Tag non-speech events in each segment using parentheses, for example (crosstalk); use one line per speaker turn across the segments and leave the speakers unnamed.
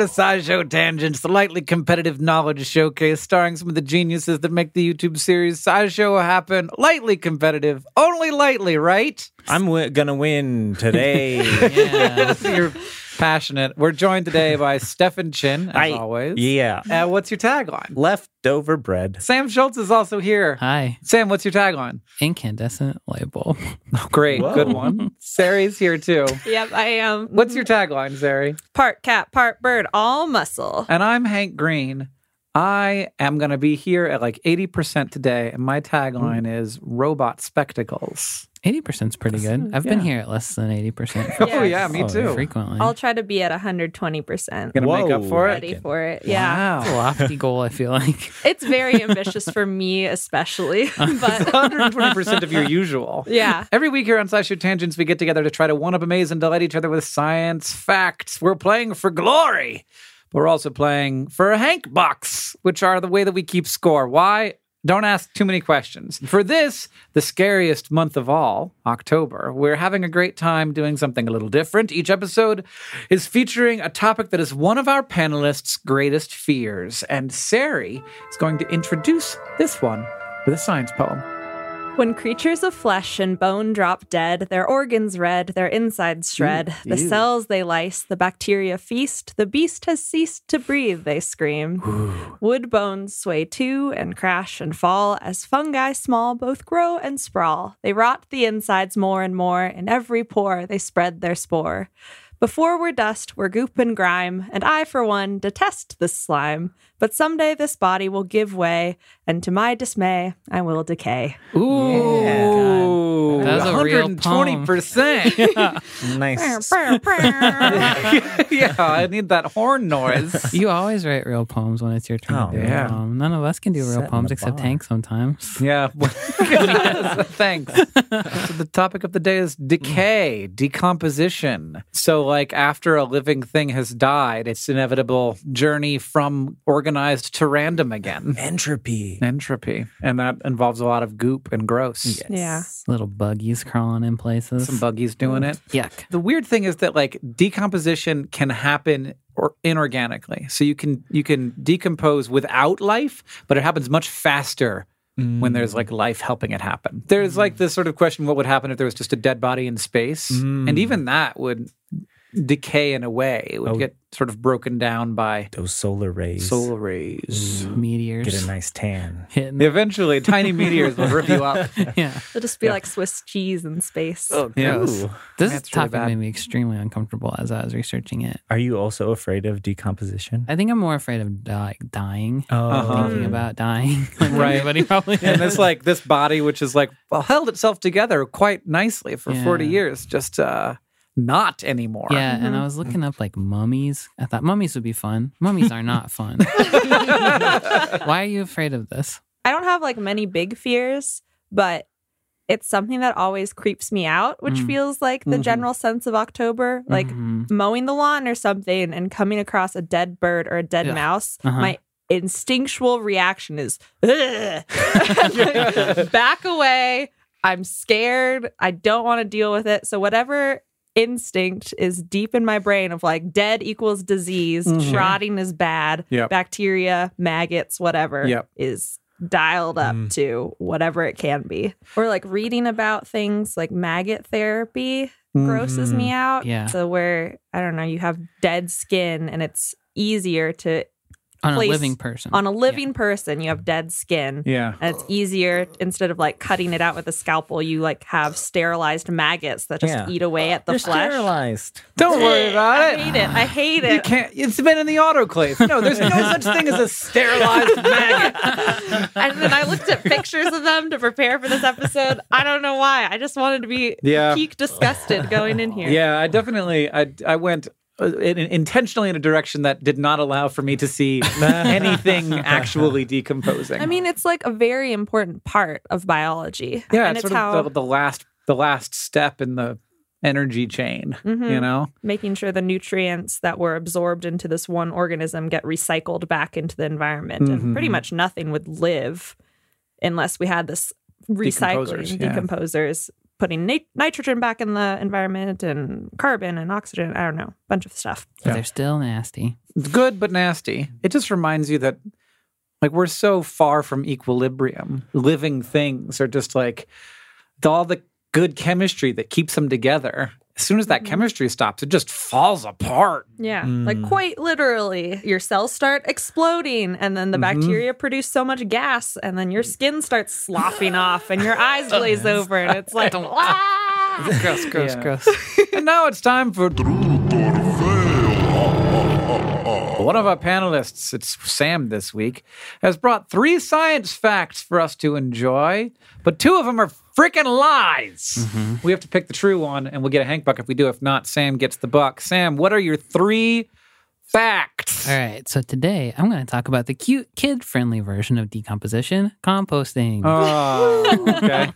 To SciShow Tangents, the lightly competitive knowledge showcase starring some of the geniuses that make the YouTube series SciShow happen. Lightly competitive, only lightly, right?
I'm w- gonna win today. (laughs)
Yeah. (laughs)
You're passionate. We're joined today by Stefan Chin, as
I-
always.
yeah,
Uh, what's your tagline?
leftover bread.
Sam Schultz is also here.
Hi.
Sam, what's your tagline?
Incandescent light bulb. (laughs)
Oh, great,
Whoa.
good one. Sari's here too. (laughs)
Yep, I am.
What's your tagline, Sari?
part cat, part bird, all muscle?
And I'm Hank Green. I am going to be here at like 80% today, and my tagline mm. is robot spectacles.
80% is pretty good. I've been here at less than 80%. (laughs)
Oh, yeah, me
Oh,
too.
Frequently.
I'll try to be at 120%.
Gonna make up for it?
Ready for it. Yeah.
Wow.
That's a lofty goal, I feel like. (laughs)
It's very ambitious for me, especially. (laughs)
It's
But
120% of your usual.
yeah.
Every week here on SciShow Tangents, we get together to try to one up amaze and delight each other with science facts. We're playing for glory. But we're also playing for a Hank bucks, which are the way that we keep score. Why? Don't ask too many questions. For this, the scariest month of all, October, we're having a great time doing something a little different. Each episode is featuring a topic that is one of our panelists' greatest fears. And Sari is going to introduce this one with a science poem.
When creatures of flesh and bone drop dead, their organs red, their insides shred, the
ew.
cells they lice, the bacteria feast, the beast has ceased to breathe, they scream. Wood bones sway to and crash and fall as fungi small both grow and sprawl. They rot the insides more and more, in every pore they spread their spore. Before we're dust, we're goop and grime, and I, for one, detest this slime. But someday this body will give way, and to my dismay, I will decay.
Ooh,
That was a real
120%. (laughs)
Nice. (laughs)
yeah, I need that horn noise. (laughs)
You always write real poems when it's your turn
Oh,
to do
yeah.
a poem. None of us can do real
Setting
poems except
bar.
Hank sometimes.
Yeah. Yes, Thanks. So the topic of the day is decay, decomposition. So, like, after a living thing has died, it's inevitable journey from organized to random again.
Entropy.
Entropy. And that involves a lot of goop and gross.
Yeah.
Little buggies crawling in places.
Some buggies doing it.
Yuck.
The weird thing is that like decomposition can happen or inorganically. So you can you can decompose without life, but it happens much faster when there's like mm. life helping it happen. There's like this sort of question what would happen if there was just a dead body in space? Mm. And even that would decay in a way. It would
Oh.
get sort of broken down by
Those solar rays.
solar rays.
Meteors.
Get a nice tan.
hitting.
Eventually, tiny (laughs) meteors will rip you up. (laughs)
Yeah.
It'll just be like Swiss cheese in space.
Oh,
This
That's
topic
bad.
made me extremely uncomfortable as I was researching it.
Are you also afraid of decomposition?
I think I'm more afraid of di- dying.
Oh,
Uh-huh.
Thinking about dying. (laughs) Like
Right.
Everybody probably
and this like this body which is like well held itself together quite nicely for 40 years just uh not anymore
Yeah, and I was looking up like mummies. I thought mummies would be fun. Mummies are not (laughs) fun. (laughs) Why are you afraid of this?
I don't have like many big fears, but it's something that always creeps me out, which
Mm.
feels like the
Mhm.
general sense of October. Like
Mhm.
mowing the lawn or something and coming across a dead bird or a dead
Yeah.
mouse,
Uh-huh.
my instinctual reaction is Like, (laughs) back away. I'm scared. I don't want to deal with it. So whatever instinct is deep in my brain of like dead equals disease,
Mhm.
rotting is bad,
Yep.
bacteria, maggots, whatever
Yep.
is dialed up
Mm.
to whatever it can be. Or like reading about things like maggot therapy grosses
Mhm.
me out.
Yeah.
So where I don't know, you have dead skin and it's easier to
On
place-
a living person.
on a living person, you have dead skin.
yeah
And it's easier instead of like cutting it out with a scalpel, you like have sterilized maggots that just
Yeah.
eat away at the
You're
flesh.
sterilized.
don't worry about
I
it I
hate it. I hate it.
you
it.
can't it's been in the autoclave no there's no (laughs) such thing as a sterilized maggot (laughs)
and then I looked at pictures of them to prepare for this episode. I don't know why. I just wanted to be
Yeah.
peak disgusted going in here.
yeah i definitely i i went in, intentionally in a direction that did not allow for me to see (laughs) anything actually decomposing
I mean, it's like a very important part of biology.
yeah
and
it's,
it's,
sort
how
of the, the last the last step in the energy chain
Mhm.
you know
making sure the nutrients that were absorbed into this one organism get recycled back into the environment. And pretty
Mhm.
much nothing would live unless we had this recycling
Decomposers, yeah.
decomposers, putting nit- nitrogen back in the environment and carbon and oxygen. I don't know, a bunch of stuff.
But
Yeah.
They're still nasty.
Good but nasty. It just reminds you that like we're so far from equilibrium. Living things are just like all the good chemistry that keeps them together. As soon as that
Mhm.
chemistry stops, it just falls apart.
Yeah, like
Mm.
quite literally, your cells start exploding, and then the
Mhm.
bacteria produce so much gas, and then your skin starts sloughing off, and your eyes (laughs) glaze over, and it's (laughs) like, "Ah!" (laughs)
Gross, gross,
Yeah.
gross.
and now it's time for One of our panelists, it's Sam this week, has brought three science facts for us to enjoy, but two of them are freaking lies. Mm-hmm. We have to pick the true one, and we'll get a Hank buck if we do. If not, Sam gets the buck. Sam, what are your three facts?
All right. So today I'm going to talk about the cute kid friendly version of decomposition, composting.
Oh, (laughs) okay.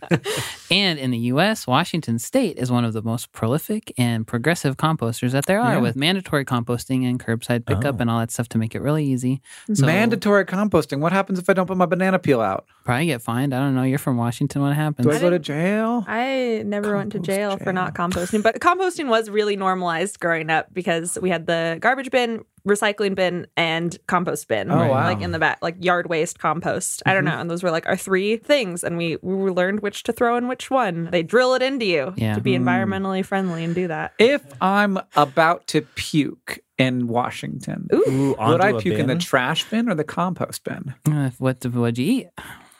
And in the US, Washington state is one of the most prolific and progressive composters that there are
Yeah.
with mandatory composting and curbside pickup
Oh.
and all that stuff to make it really easy. So
Mandatory composting. What happens if I don't put my banana peel out?
probably get fined. I don't know. You're from Washington. What happens?
Do I
I
go to jail?
I never went to jail
jail.
for not composting, but composting was really normalized growing up because we had the garbage bin, recycling bin, and compost bin.
Oh, wow.
Like in the back, like yard waste compost. I don't know. And those were like our three things. And we, we learned which to throw in which one. They drill it into you
Yeah.
to be environmentally friendly and do that.
If I'm about to puke in Washington,
Ooh.
Ooh,
would
onto
I
a
puke in the trash bin or the compost bin?
Uh, what what'd you eat?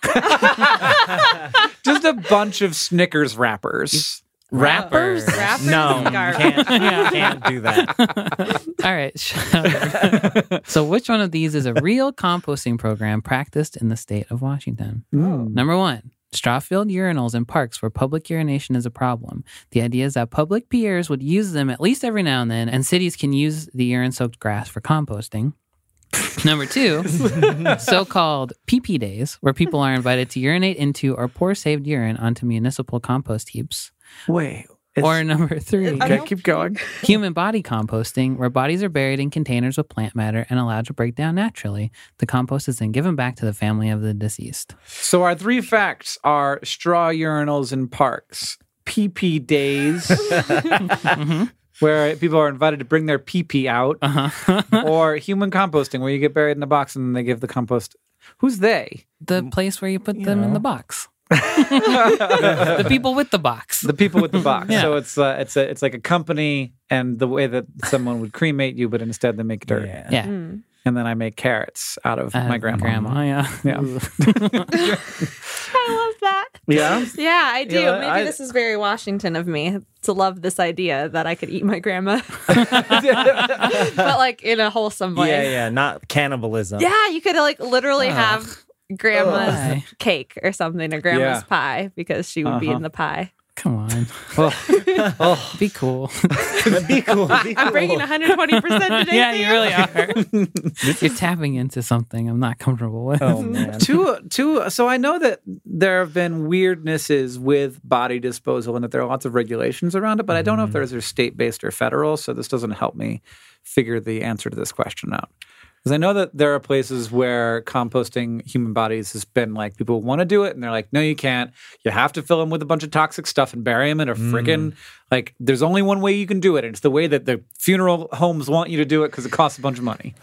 (laughs)
Just a bunch of Snickers wrappers.
Wrappers.
Wrappers
No,
and
can't, can't do that. (laughs)
All right. (laughs) so, which one of these is a real composting program practiced in the state of Washington?
Mm.
Number one, straw filled urinals in parks where public urination is a problem. The idea is that public peers would use them at least every now and then, and cities can use the urine soaked grass for composting. Number two, (laughs) so called PP days, where people are invited to urinate into or pour saved urine onto municipal compost heaps.
Wait.
Or number (laughs) three,
okay, keep going.
human body composting, where bodies are buried in containers with plant matter and allowed to break down naturally. The compost is then given back to the family of the deceased.
So our three facts are straw urinals in parks, PP days, (laughs) where people are invited to bring their PP out,
Uh-huh. (laughs)
or human composting, where you get buried in a box and then they give the compost. Who's they?
The place where you put
You
them in the box. The (laughs) people with the box.
The people with the box.
Yeah.
So it's uh, it's a it's like a company, and the way that someone would cremate you, but instead they make dirt,
Yeah.
yeah.
Mm.
and then I make carrots out of
Uh,
my grandma.
Grandma, yeah.
Yeah. (laughs)
I love that.
Yeah.
Yeah, I do.
Yeah,
Maybe
I-
this is very Washington of me to love this idea that I could eat my grandma, (laughs) but like in a wholesome way.
Yeah, yeah, not cannibalism.
Yeah, you could like literally
Ugh.
have grandma's
Ugh.
cake or something, or grandma's
Yeah.
pie, because she would be
Uh-huh.
in the pie.
Come on. (laughs)
oh,
Be cool. (laughs)
be cool. Be
I'm bringing 120 percent today.
yeah, you
Sam.
really are. (laughs) You're tapping into something I'm not comfortable with.
Oh man.
two two so i know that there have been weirdnesses with body disposal and that there are lots of regulations around it but i don't know if those are state-based or federal so this doesn't help me figure the answer to this question out because i know that there are places where composting human bodies has been like people want to do it and they're like no you can't you have to fill them with a bunch of toxic stuff and bury them in a friggin' mm. like there's only one way you can do it and it's the way that the funeral homes want you to do it because it costs a bunch of money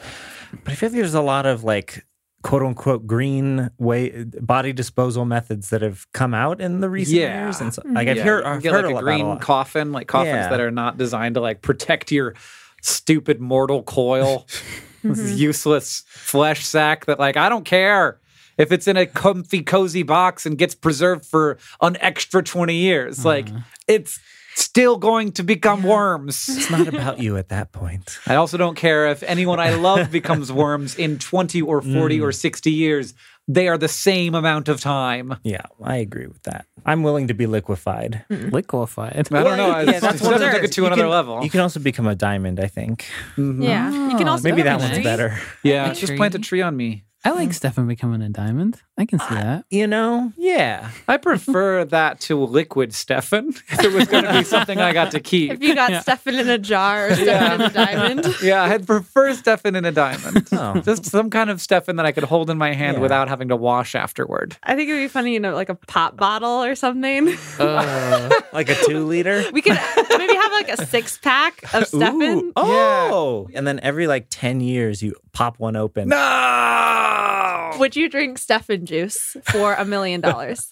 But I feel like there's a lot of like quote unquote green way body disposal methods that have come out in the recent
Yeah.
years. And so, like mm-hmm. I've
Yeah,
heard, I've
get
heard
like
a
a green
about
coffin, like coffins
Yeah.
that are not designed to like protect your stupid mortal coil, (laughs) this mm-hmm. useless flesh sack that like I don't care if it's in a comfy cozy box and gets preserved for an extra 20 years. Uh-huh. Like it's still going to become worms. (laughs)
It's not about you at that point.
I also don't care if anyone I love (laughs) becomes worms in 20 or 40 or mm. 60 years. They are the same amount of time.
Yeah, I agree with that. I'm willing to be liquefied.
Liquefied.
I don't know. I
Yeah, that's one of
took
those-
it to
you
another
can-
level.
You can also become a diamond, I think. Mm-hmm.
Yeah, you can
Oh,
also
Maybe that one's
nice.
better. (laughs)
Yeah,
A
just plant a
tree.
tree on me.
I like Stefan becoming a diamond. I can see that.
You know? Yeah.
I prefer (laughs) that to liquid Stefan. (laughs) If it was going to be something I got to keep.
If you got Stefan in a jar or Stefan in a diamond.
Yeah, I'd prefer Stefan in a diamond.
Oh.
Just some kind of Stefan that I could hold in my hand
Yeah.
without having to wash afterward.
I think it'd be funny, you know, like a pop bottle or something.
Uh,
Like a two liter?
We could maybe have like a six pack of Stefan.
Ooh, oh. And then every like 10 years, you pop one open.
No!
Would you drink Stefan juice for a million dollars?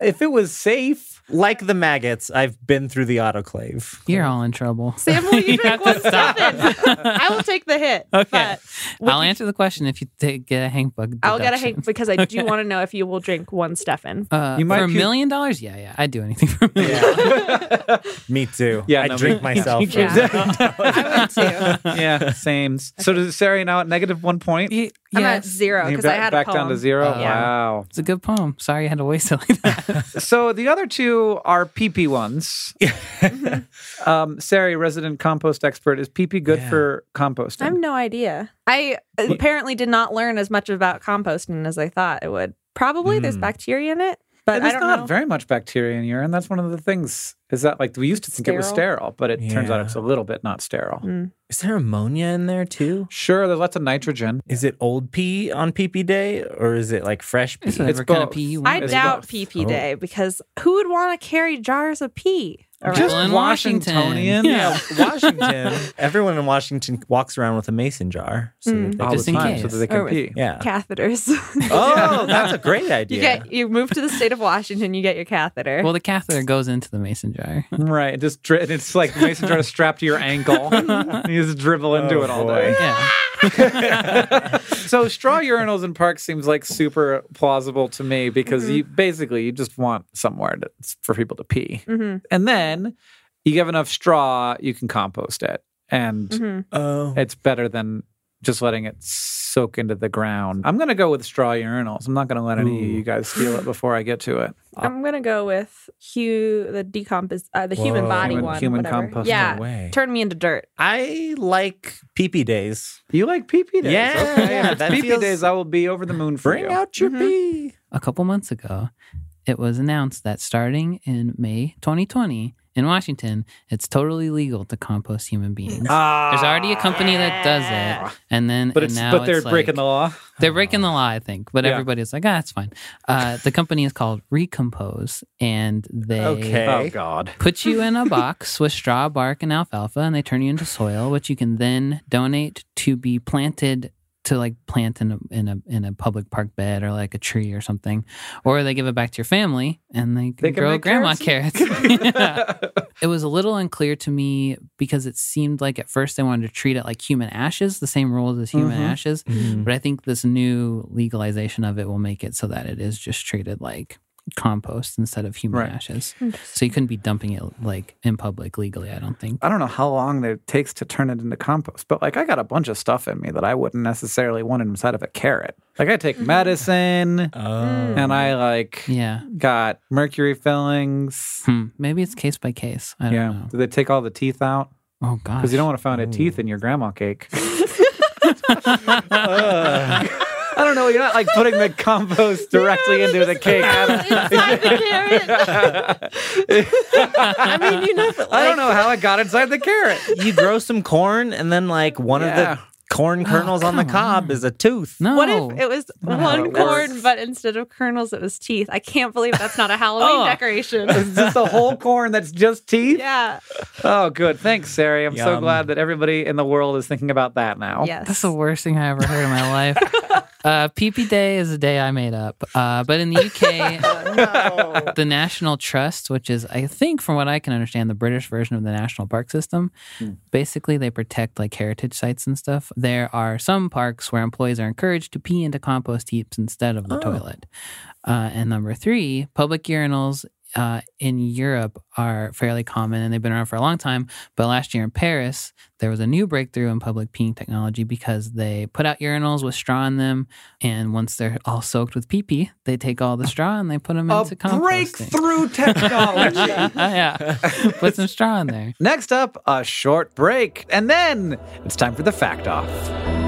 If it was safe,
Like the maggots, I've been through the autoclave.
you're all in trouble.
Sam, will you (laughs) drink one Stefan? I will take the hit. (laughs)
Okay.
But
I'll
you-
answer the question if you take, get a Hank Buck.
I'll get a
deduction.
Hank because I do want to know if you will drink one Stefan.
Uh,
You might
for a million dollars? Yeah, yeah. I'd do anything for a million. (laughs)
Me too.
Yeah,
I
no,
drink
me-
myself.
Yeah. I would too.
yeah, same. So does Sarah now at negative one point?
Y-
I'm at zero because I
back,
had
back
a
down to zero.
Uh,
Yeah.
Wow.
It's a good poem. Sorry you had to waste it like that.
So the other two are PP ones. (laughs) um, Sari, resident compost expert, is PP good
Yeah.
for composting?
I have no idea. I apparently did not learn as much about composting as I thought it would. Probably there's
Mm.
bacteria in it, but I
There's
don't know.
very much bacteria in urine. That's one of the things. Is that like we used to think it was
Sterile?
sterile, but it turns out it's a little bit not sterile.
Mm.
Is there ammonia in there too?
Sure, there's lots of nitrogen.
Is it old pee on pee pee day or is it like fresh pee?
It's whatever kind of pee you
I.
It's
doubt
both.
PP
Oh.
day because who would want to carry jars of pee? Around?
Just
in
Washingtonian.
Washington.
yeah, Washington. (laughs) Everyone in Washington walks around with a mason jar. So
Mm.
that
Just in
time
case.
so that they
Or
can
with-
pee.
yeah.
catheters. (laughs)
Oh, that's a great idea.
You get you move to the state of Washington, you get your catheter.
Well, the catheter goes into the mason jar. (laughs)
Right. It just dri- it's like the mason jar to strap to your ankle. you just dribble into
Oh,
it all
boy.
day.
Yeah. (laughs)
so straw urinals in parks seems like super plausible to me because
Mm-hmm.
you basically you just want somewhere to, for people to pee,
hmm
and then you give enough straw, you can compost it, and
hmm
Oh.
it's better than just letting it soak into the ground. I'm gonna go with straw urinals. I'm not gonna let any of you guys steal it before I get to it. (laughs)
I'm gonna go with Hugh, the decompos, uh, the human body
Human-
one.
human
whatever.
compost.
Yeah,
No way.
turn me into dirt.
I like pee pee days.
You like pee pee days?
Yeah,
okay.
yeah,
if pee pee
feels-
days, I will be over the moon for
Bring
you.
out your
Mhm.
pee.
a couple months ago, it was announced that starting in May 2020 in Washington, it's totally legal to compost human beings. There's already a company that does it, and then
But
and
it's
now
but they're
it's
breaking
like-
the law.
They're breaking the law, I think, but
Yeah.
everybody's like, ah, it's fine. Uh, the company is called Recompose, and they
Okay.
Oh God.
put you in a box (laughs) with straw, bark, and alfalfa, and they turn you into soil, which you can then donate to be planted to like plant in a in a in a public park bed or like a tree or something, or they give it back to your family and they can,
They can
grow grandma
carrots?
carrots. (laughs) (laughs) It was a little unclear to me because it seemed like at first they wanted to treat it like human ashes, the same rules as human
Mhm.
ashes.
Mm.
But I think this new legalization of it will make it so that it is just treated like compost instead of human
Right.
ashes. So you couldn't be dumping it like in public legally, I don't think.
I don't know how long it takes to turn it into compost, but like I got a bunch of stuff in me that I wouldn't necessarily want inside of a carrot. Like I take medicine
Oh.
and I like
Yeah.
got mercury fillings.
Hmm. Maybe it's case by case. I don't
yeah.
know.
Do they take all the teeth out?
Oh god.
Because you don't want to find a teeth in your grandma cake. (laughs) (laughs) (laughs) I don't know. You're not like putting the compost directly into the cake. I don't,
Inside the carrot. (laughs) (laughs) I mean, you know, but
I don't know how it got inside the carrot.
you grow some corn, and then like one of the corn oh, kernels on the cob
on.
is a tooth.
No.
What if it was
Not
one
it
corn,
works.
but instead of kernels, it was teeth? I can't believe that's not a Halloween (laughs)
Oh.
decoration.
Is this a whole corn that's just teeth?
yeah.
Oh, good. Thanks, Sari. I'm so glad that everybody in the world is thinking about that now.
Yes.
That's the worst thing I ever heard in my life. Uh, PP Day is a day I made up. Uh, but in the UK, (laughs) the National Trust, which is, I think, from what I can understand, the British version of the National Park System, basically they protect like heritage sites and stuff. There are some parks where employees are encouraged to pee into compost heaps instead of the
Oh.
toilet. Uh, and number three, public urinals uh, in Europe are fairly common and they've been around for a long time. But last year in Paris, there was a new breakthrough in public peeing technology because they put out urinals with straw in them. And once they're all soaked with pee pee, they take all the (laughs) straw and they put them
A
into composting.
breakthrough (laughs) technology.
yeah. Put some straw in there.
Next up, a short break. And then it's time for the fact off.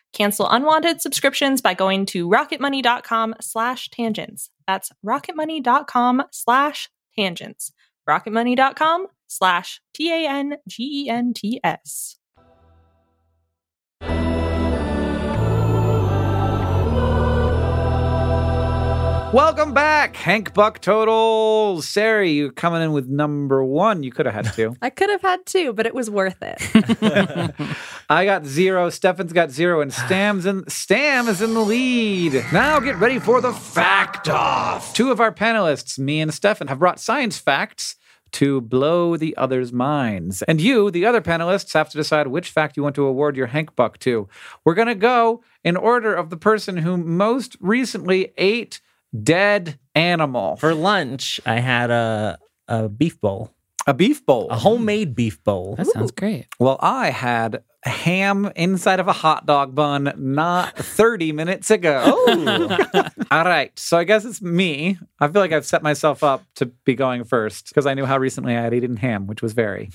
Cancel unwanted subscriptions by going to rocketmoney.com slash tangents. That's rocketmoney.com slash tangents. rocketmoney.com slash T-A-N-G-E-N-T-S.
Welcome back, Hank Buck Total. Sari, you're coming in with number one. You could have had two. (laughs)
I could have had two, but it was worth it. (laughs) (laughs)
I got zero. Stefan's got zero, and Stam's in. Stam is in the lead. Now get ready for the fact off. Two of our panelists, me and Stefan, have brought science facts to blow the others' minds, and you, the other panelists, have to decide which fact you want to award your Hank Buck to. We're gonna go in order of the person who most recently ate dead animal.
For lunch, I had a a beef bowl,
a beef bowl.
a homemade beef bowl.
That sounds great.
Well, I had ham inside of a hot dog bun not 30 minutes ago. (laughs)
Oh, (laughs)
All right. So I guess it's me. I feel like I've set myself up to be going first because I knew how recently I had eaten ham, which was very.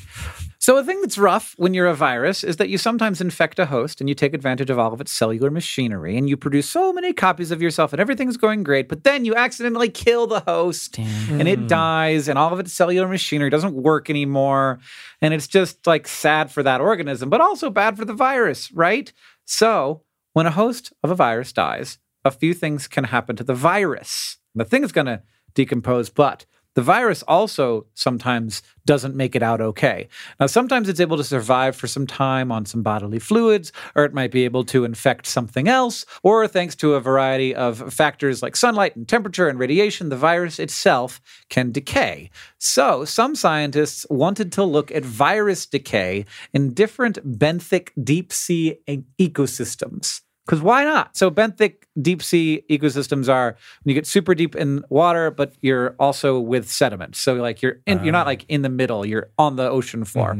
So, a thing that's rough when you're a virus is that you sometimes infect a host and you take advantage of all of its cellular machinery and you produce so many copies of yourself and everything's going great, but then you accidentally kill the host
Damn.
and it hmm. dies and all of its cellular machinery doesn't work anymore. And it's just like sad for that organism but also bad for the virus right? So when a host of a virus dies a few things can happen to the virus. The thing is going to decompose but the virus also sometimes doesn't make it out okay. Now, sometimes it's able to survive for some time on some bodily fluids, or it might be able to infect something else, or thanks to a variety of factors like sunlight and temperature and radiation, the virus itself can decay. So, some scientists wanted to look at virus decay in different benthic deep sea ecosystems. Because why not? So benthic deep sea ecosystems are when you get super deep in water, but you're also with sediment. So like you're in, you're not like in the middle. You're on the ocean floor.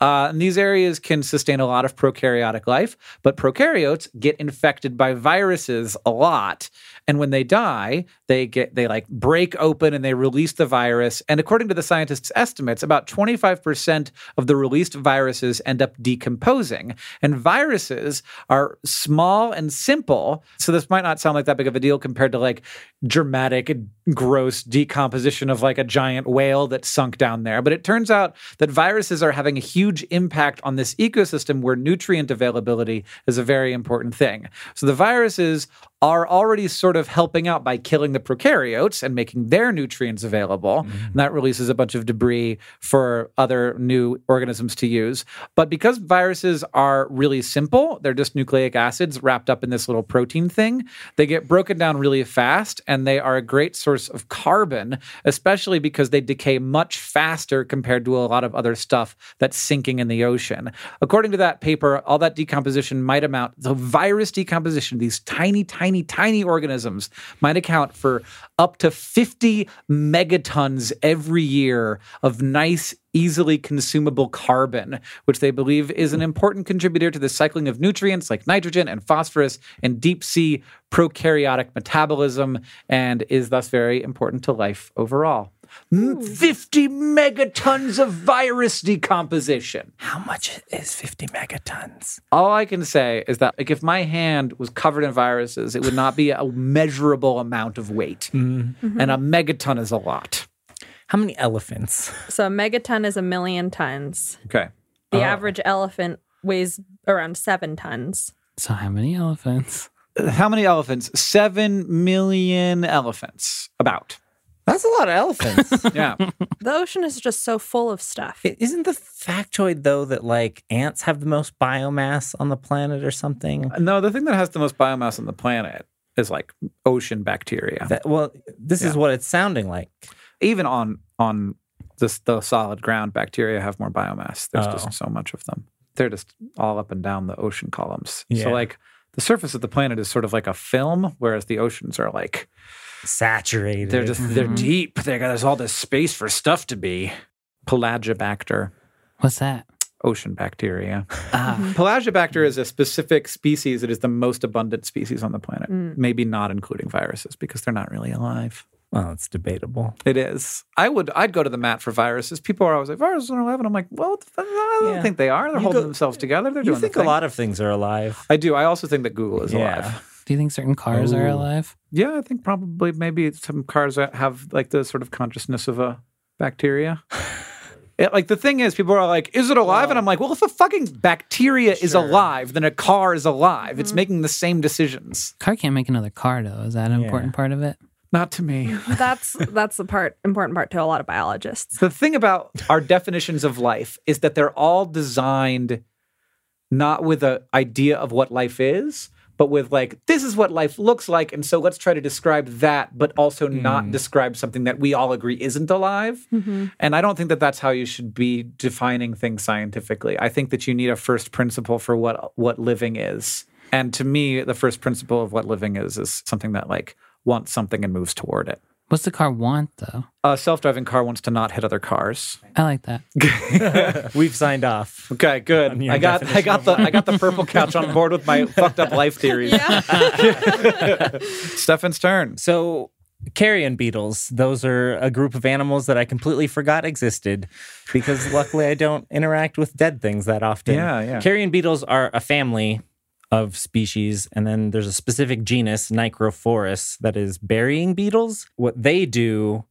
Uh, and these areas can sustain a lot of prokaryotic life, but prokaryotes get infected by viruses a lot. And when they die, they get they like break open and they release the virus. And according to the scientists' estimates, about 25% of the released viruses end up decomposing. And viruses are small and simple. So this might not sound like that big of a deal compared to like dramatic, gross decomposition of like a giant whale that sunk down there. But it turns out that viruses are having a huge impact on this ecosystem where nutrient availability is a very important thing. So the viruses are already sort of helping out by killing the prokaryotes and making their nutrients available. Mm-hmm. And that releases a bunch of debris for other new organisms to use. But because viruses are really simple, they're just nucleic acids wrapped up in this little protein thing, they get broken down really fast and they are a great source of carbon, especially because they decay much faster compared to a lot of other stuff that's sinking in the ocean. According to that paper, all that decomposition might amount, the virus decomposition, these tiny, tiny, tiny organisms might account for up to 50 megatons every year of nice, easily consumable carbon, which they believe is an important contributor to the cycling of nutrients like nitrogen and phosphorus in deep sea prokaryotic metabolism and is thus very important to life overall. Mm, 50 megatons of virus decomposition.
How much is 50 megatons?
All I can say is that like if my hand was covered in viruses, it would not be a measurable amount of weight. And a megaton is a lot.
How many elephants? (laughs)
So a megaton is a million tons.
Okay.
The oh. average elephant weighs around seven tons.
So how many elephants?
Uh, how many elephants? Seven million elephants. About.
That's a lot of elephants. (laughs)
Yeah.
The ocean is just so full of stuff.
I- Isn't the factoid though that like ants have the most biomass on the planet or something?
Uh, no, the thing that has the most biomass on the planet is like ocean bacteria.
That, well, this is what it's sounding like.
Even on on this the solid ground, bacteria have more biomass. There's
Oh.
just so much of them. They're just all up and down the ocean columns.
Yeah.
So like the surface of the planet is sort of like a film, whereas the oceans are like
Saturated.
They're just they're deep. They got there's all this space for stuff to be. Pelagibacter,
What's that?
ocean bacteria.
Ah, (laughs)
Pelagibacter is a specific species that is the most abundant species on the planet. Maybe not including viruses because they're not really alive.
Well, it's debatable.
It is. I would. I'd go to the mat for viruses. People are always like viruses are alive, and I'm like, well, I don't
Yeah.
think they are. They're
You
holding
go-
themselves together. They're doing.
You think
the
a lot of things are alive.
I do. I also think that Google is
Yeah.
alive.
do you think certain cars are alive?
Yeah, I think probably maybe some cars have like the sort of consciousness of a bacteria. (laughs) It, like the thing is, people are like, "Is it alive?" and I'm like, "Well, if a fucking bacteria is alive, then a car is alive. It's mm-hmm. making the same decisions."
Car can't make another car though. Is that an
Yeah.
important part of it?
Not to me. (laughs)
That's that's the part important part to a lot of biologists.
the thing about our definitions of life is that they're all designed not with an idea of what life is, but with like, this is what life looks like. And so let's try to describe that, but also not hmm. describe something that we all agree isn't alive. Mm-hmm. And I don't think that that's how you should be defining things scientifically. I think that you need a first principle for what what living is. And to me, the first principle of what living is is something that like wants something and moves toward it.
What's the car want though?
A self-driving car wants to not hit other cars.
I like that. (laughs) (laughs)
We've signed off.
Okay, good.
On
I got I got
of
the I got the purple couch on board with my (laughs) fucked up life theories. Stefan's turn.
So, carrion beetles, those are a group of animals that I completely forgot existed because luckily I don't interact with dead things that often.
Yeah, yeah.
Carrion beetles are a family of species, and then there's a specific genus, Nicrophorus, that is burying beetles. What they do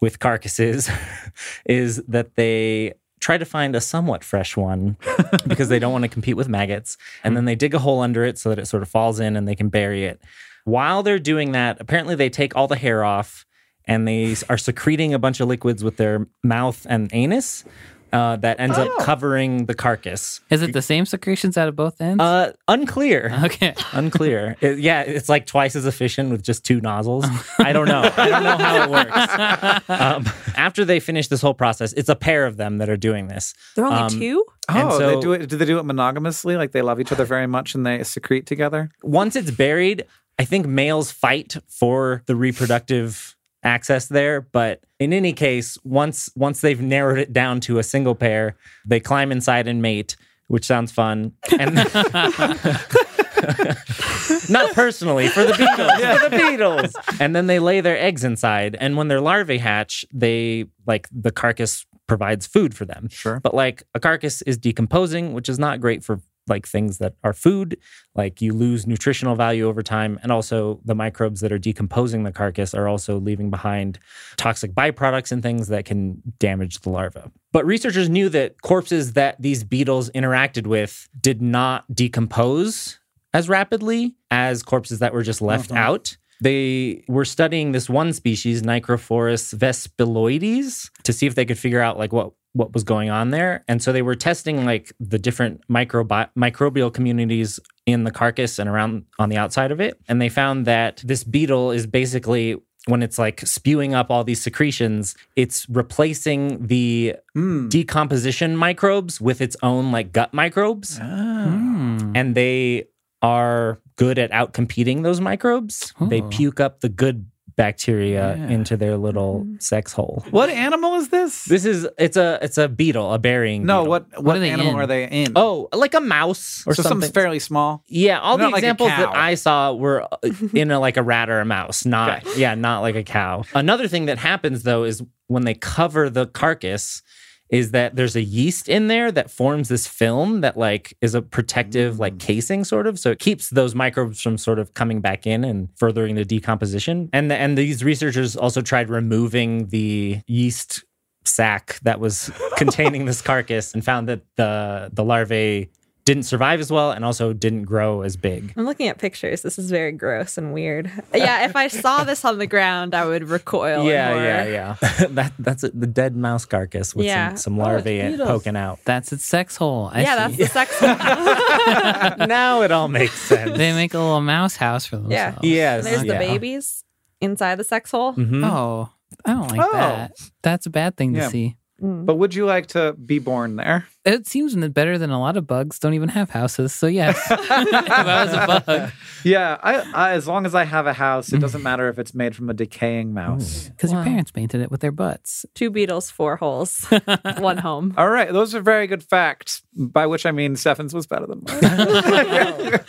with carcasses (laughs) is that they try to find a somewhat fresh one (laughs) because they don't want to compete with maggots. And then they dig a hole under it so that it sort of falls in and they can bury it. While they're doing that, apparently they take all the hair off and they are secreting a bunch of liquids with their mouth and anus uh, that ends up covering the carcass.
Is it the same secretions out of both ends?
Uh, unclear. (laughs)
okay.
Unclear. (laughs) It- yeah, it's like twice as efficient with just two nozzles. I don't know. I don't know how it works. (laughs) Um, after they finish this whole process, it's a pair of them that are doing this.
They're only
Um,
two.
And
Oh,
so
they do it. Do they do it monogamously? Like they love each other very much and they secrete together?
once it's buried, I think males fight for the reproductive access there. But in any case, once once they've narrowed it down to a single pair, they climb inside and mate, which sounds fun. And (laughs) not personally for the beetles, for the beetles. And then they lay their eggs inside, and when their larvae hatch, they like the carcass provides food for them.
Sure.
But like a carcass is decomposing, which is not great for like things that are food. Like you lose nutritional value over time. And also the microbes that are decomposing the carcass are also leaving behind toxic byproducts and things that can damage the larva. But researchers knew that corpses that these beetles interacted with did not decompose as rapidly as corpses that were just left uh-huh. out. They were studying this one species, Nicrophorus vespilloides, to see if they could figure out like what what was going on there. And so they were testing like the different microbi- microbial communities in the carcass and around on the outside of it. And they found that this beetle is basically when it's like spewing up all these secretions, it's replacing the
Mm.
decomposition microbes with its own like gut microbes
Ah.
Hmm.
and they are good at outcompeting those microbes. They
Oh.
puke up the good bacteria
Yeah.
into their little sex hole.
What animal is this?
This is it's a it's a beetle, a burying.
no,
beetle.
what what,
are
animal
in?
are they in?
Oh, like a mouse or
so
something.
something fairly small.
yeah, all the
Not like
examples that. I saw were uh, (laughs) in a, like a rat or a mouse, not yeah, not like a cow. Another thing that happens though is when they cover the carcass is that there's a yeast in there that forms this film that like is a protective like mm. casing sort of. So it keeps those microbes from sort of coming back in and furthering the decomposition. And the, and these researchers also tried removing the yeast sac that was (laughs) containing this carcass and found that the the larvae didn't survive as well and also didn't grow as big.
I'm looking at pictures. This is very gross and weird. Yeah, if I saw this on the ground, I would recoil.
yeah,
horror.
yeah, yeah. (laughs) (laughs) that that's it, the dead mouse carcass with
Yeah.
some, some
Oh,
larvae
beetles.
poking out.
That's its sex hole. I
yeah, that's the sex hole. (laughs)
now it all makes sense.
They make a little mouse house for themselves.
Yeah.
yes,
There's the
yeah.
babies inside the sex hole.
Mhm.
Oh, I don't like
Oh.
that. That's a bad thing
Yeah.
to see.
Mm.
But would you like to be born there?
It seems better than a lot of bugs don't even have houses. So yes, (laughs) if I was a bug, (laughs)
Yeah, I, I as long as I have a house, it doesn't matter if it's made from a decaying mouse.
because your parents painted it with their butts.
Two beetles, four holes, (laughs) one home.
All right, those are very good facts. By which I mean Stefan's was better than mine.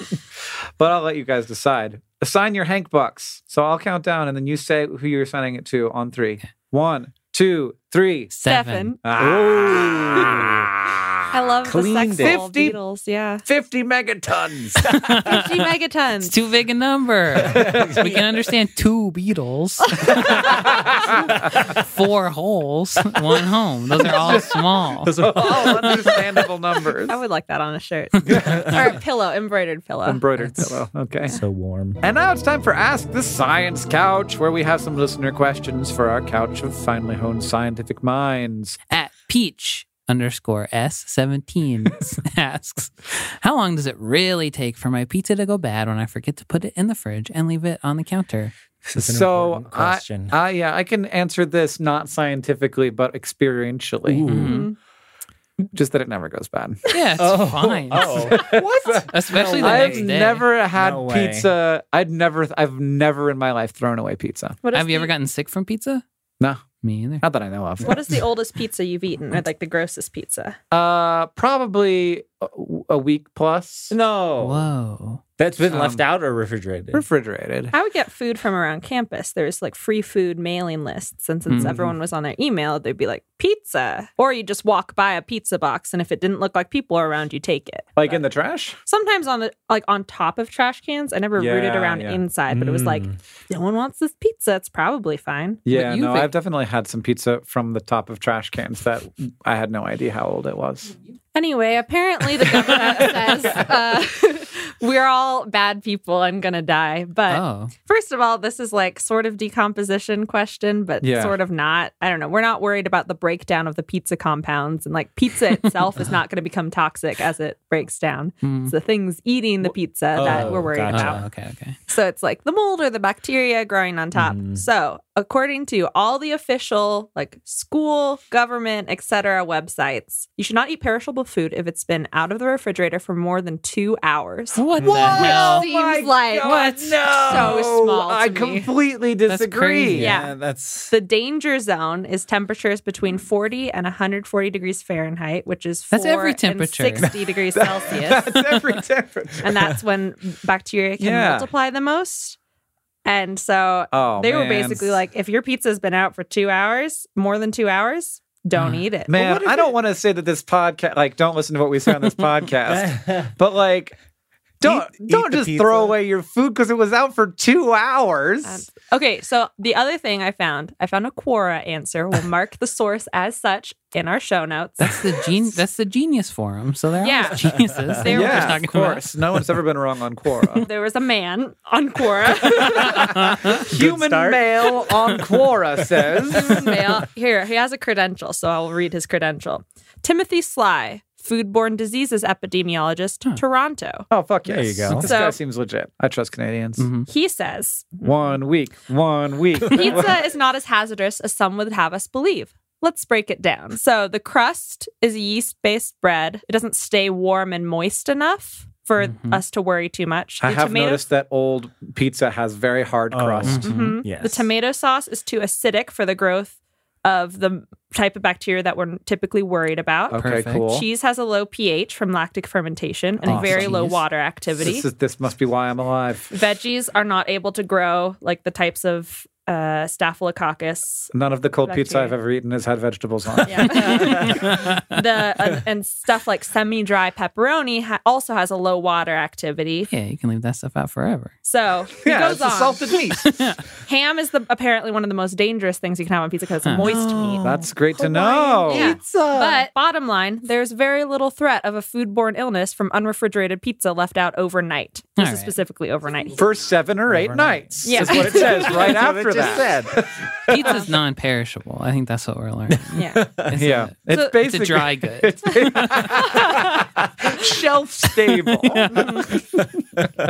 but I'll let you guys decide. Assign your Hank bucks. So I'll count down, and then you say who you're assigning it to on three. One, two, three.
Seven. Ah. (laughs)
I love
Cleaned
the sex hole
it. 50
beetles. Yeah.
50 megatons. (laughs)
50
It's
megatons.
too big a number. (laughs) we can understand two beetles, (laughs) four holes, one home. Those are all small.
Those are
All understandable numbers.
I would like that on a shirt or a pillow, embroidered pillow.
Embroidered pillow. Okay.
so warm.
And now it's time for Ask the Science Couch, where we have some listener questions for our couch of finely honed scientific minds.
At Peach underscore S17 (laughs) asks, How long does it really take for my pizza to go bad when I forget to put it in the fridge and leave it on the counter?
This is an
so,
important question.
I, I, yeah, I can answer this not scientifically, but experientially.
Mhm.
Just that it never goes bad.
Yeah, it's (laughs) fine. (laughs)
Oh,
what?
Especially the
I've
next day.
never had
No
pizza. I'd never, I've never in my life thrown away pizza.
What is
Have you
the-
ever gotten sick from pizza?
No,
Me either.
not that I know of.
What is the (laughs) oldest pizza you've eaten, or like the grossest pizza?
Uh, probably a, a week plus.
no.
Whoa.
That's been
Um,
left out or refrigerated?
Refrigerated.
I would get food from around campus. There's like free food mailing lists. And since
Mhm.
everyone was on their email, they'd be like, pizza. Or you just walk by a pizza box. And if it didn't look like people were around, you take it.
Like in the trash?
Sometimes on the like on top of trash cans. I never rooted around
yeah.
inside, but it was like,
Mm.
no one wants this pizza. It's probably fine.
Yeah,
you've
no, I've definitely had some pizza from the top of trash cans that I had no idea how old it was.
Anyway, apparently the government (laughs) says uh, (laughs) we're all bad people and gonna die. But
Oh.
First of all, this is like sort of decomposition question, but
Yeah.
sort of not. I don't know. We're not worried about the breakdown of the pizza compounds and like pizza (laughs) itself is not going to become toxic as it breaks down.
Hmm.
It's the things eating the pizza that
Oh,
we're worried
gotcha.
about.
Oh, okay, okay.
So it's like the mold or the bacteria growing on top.
Mhm.
So according to all the official like school, government, etc. websites, you should not eat perishable food if it's been out of the refrigerator for more than two hours.
What the hell?
Seems like
God, no.
so small to
I
me.
completely disagree.
crazy.
Yeah.
that's
The danger zone is temperatures between 40 and 140 degrees Fahrenheit, which is
That's
four
every
and
temperature.
60 (laughs) degrees Celsius.
That's every (laughs) temperature.
and that's when bacteria can
Yeah.
multiply the most. And so
oh,
they were basically like, if your pizza's been out for two hours, more than two hours, don't mm. eat it.
Man, I don't
it-
want to say that this podcast, like, don't listen to what we say on this (laughs) podcast, (laughs) but like, don't
Eat-
don't
eat
just throw away your food because it was out for two hours.
Um, okay, so the other thing I found, I found a Quora answer. We'll (laughs) mark the source as such in our show notes.
That's the gen- That's the genius forum. So they're
Yeah.
all geniuses. (laughs) They know what they're
yeah,
talking
of course. No one's ever been wrong on Quora. (laughs)
There was a man on Quora.
Human male on Quora says.
Male. Here, he has a credential, so I'll read his credential. Timothy Sly, foodborne diseases epidemiologist, Toronto.
Oh fuck
There you go.
This
So-
guy seems legit. I trust Canadians.
Mhm.
He says
One week, one week. (laughs)
pizza is not as hazardous as some would have us believe. Let's break it down. So the crust is yeast based bread. It doesn't stay warm and moist enough for
Mhm.
us to worry too much.
I have
tomato-
noticed that old pizza has very hard
Oh.
crust.
Mhm.
Yes.
The tomato sauce is too acidic for the growth of the type of bacteria that we're typically worried about.
Okay,
Perfect.
cool.
Cheese has a low pH from lactic fermentation and
Awesome.
very low water activity.
This, is, this must be why I'm alive.
Veggies are not able to grow like the types of uh, staphylococcus.
None of the cold pizza I've ever eaten has had vegetables on it.
Yeah. (laughs) the and, and stuff like semi-dry pepperoni ha- also has a low water activity.
Yeah, you can leave that stuff out forever.
So he
Yeah,
goes
it's a
on.
salted meat. (laughs)
Ham is the apparently one of the most dangerous things you can have on pizza because it's moist meat.
That's great to know.
Yeah. But bottom line, there's very little threat of a foodborne illness from unrefrigerated pizza left out overnight. This
All
is
right.
specifically overnight.
For seven or eight
Overnight.
nights.
Yeah.
Is what it says (laughs) right after
it just
that.
said. (laughs)
Pizza's non-perishable. I think that's what we're learning. (laughs)
yeah.
It's
yeah.
a-
it's
So-
it's a
basically
dry (laughs) good.
it's shelf stable.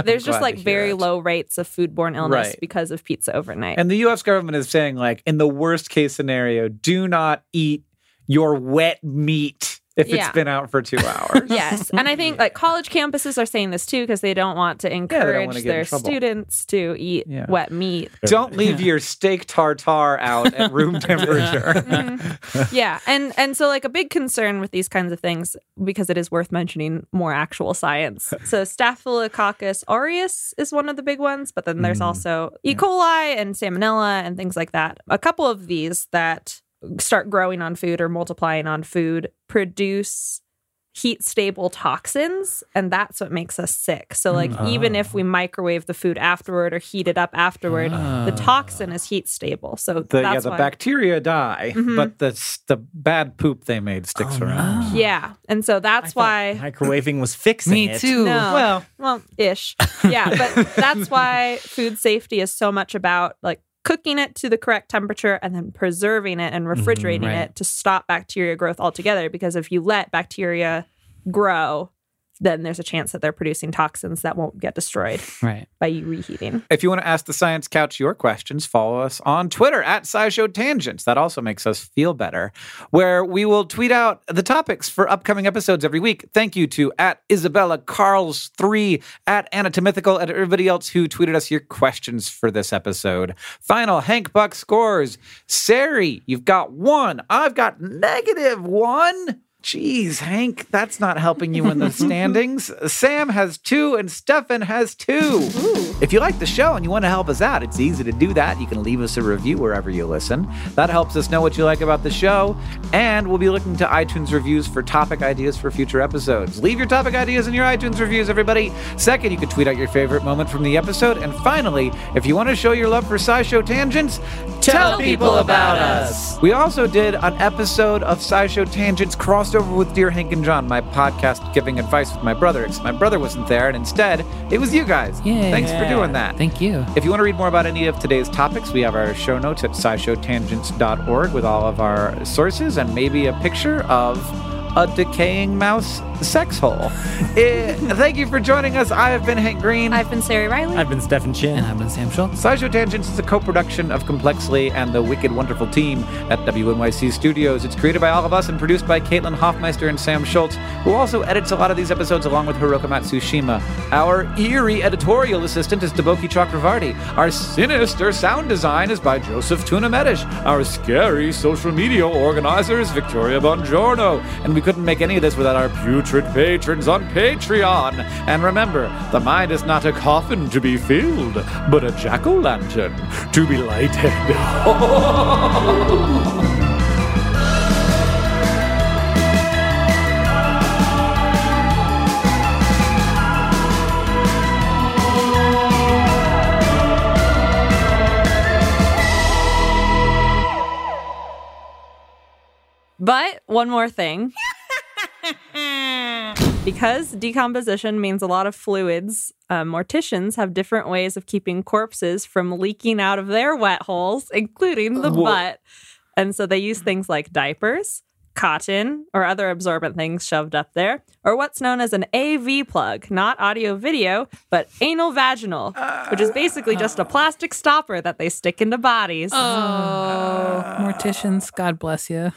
There's just like very
it.
low rates of foodborne illness
Right.
because of pizza overnight.
And the US government is saying, like, in the worst case scenario, do not eat your wet meat if
Yeah.
it's been out for two hours. (laughs)
yes. And I think like college campuses are saying this too because they don't want to encourage
in
their students to eat
Yeah.
wet meat.
Don't leave (laughs) your steak tartare out at room (laughs) temperature.
Mhm. yeah. And and so like a big concern with these kinds of things because it is worth mentioning more actual science. So Staphylococcus aureus is one of the big ones, but then there's
Mm.
also E. coli and salmonella and things like that. A couple of these that start growing on food or multiplying on food produce heat stable toxins and that's what makes us sick. So like even if we microwave the food afterward or heat it up afterward, the toxin is heat stable. So
The, yeah, the
why.
bacteria die,
Mhm.
but the the bad poop they made sticks
Oh,
around.
no.
Yeah. And so that's
thought
why
microwaving was (laughs) fixing
Me
it.
too.
No.
Well,
well, ish. Yeah, but (laughs) that's why food safety is so much about like cooking it to the correct temperature and then preserving it and refrigerating mm,
right.
it to stop bacteria growth altogether because if you let bacteria grow, then there's a chance that they're producing toxins that won't get destroyed (laughs)
Right.
by you reheating.
If you want to ask the Science Couch your questions, follow us on Twitter at SciShow Tangents. That also makes us feel better, where we will tweet out the topics for upcoming episodes every week. Thank you to at Isabella Carls3, at Anatomythical, and everybody else who tweeted us your questions for this episode. Final Hank Buck scores. Sari, you've got one. I've got negative one. Jeez, Hank, that's not helping you in the (laughs) standings. Sam has two and Stefan has two. If you like the show and you want to help us out, it's easy to do that. You can leave us a review wherever you listen. That helps us know what you like about the show. And we'll be looking to iTunes reviews for topic ideas for future episodes. Leave your topic ideas in your iTunes reviews, everybody. Second, you can tweet out your favorite moment from the episode. And finally, if you want to show your love for SciShow Tangents, tell,
people about us.
we also did an episode of SciShow Tangents crossed over with Dear Hank and John, my podcast giving advice with my brother. because my brother wasn't there, and instead, it was you guys.
Yay.
Thanks for doing that.
Thank you.
If you want to read more about any of today's topics, we have our show notes at scishowtangents.org with all of our sources and maybe a picture of a decaying mouse sex hole. Eh, (laughs) thank you for joining us. I have been Hank Green.
I've been Sari Reilly.
I've been Stefan Chin.
And I've been Sam Schultz.
SciShow Tangents is a co-production of Complexly and the Wicked Wonderful team at WNYC Studios. It's created by all of us and produced by Caitlin Hofmeister and Sam Schultz, who also edits a lot of these episodes along with Hiroko Matsushima. Our eerie editorial assistant is Deboki Chakravarti. Our sinister sound design is by Joseph Tuna Medish. Our scary social media organizer is Victoria Bongiorno. And we couldn't make any of this without our putrid patrons on Patreon. And remember, the mind is not a coffin to be filled, but a jack o' lantern to be lighted. (laughs)
But one more thing. Because decomposition means a lot of fluids, uh, morticians have different ways of keeping corpses from leaking out of their wet holes, including the
Whoa.
butt. And so they use things like diapers, cotton, or other absorbent things shoved up there, or what's known as an AV plug, not audio video, but anal vaginal, which is basically just a plastic stopper that they stick into bodies.
Oh, morticians, God bless you.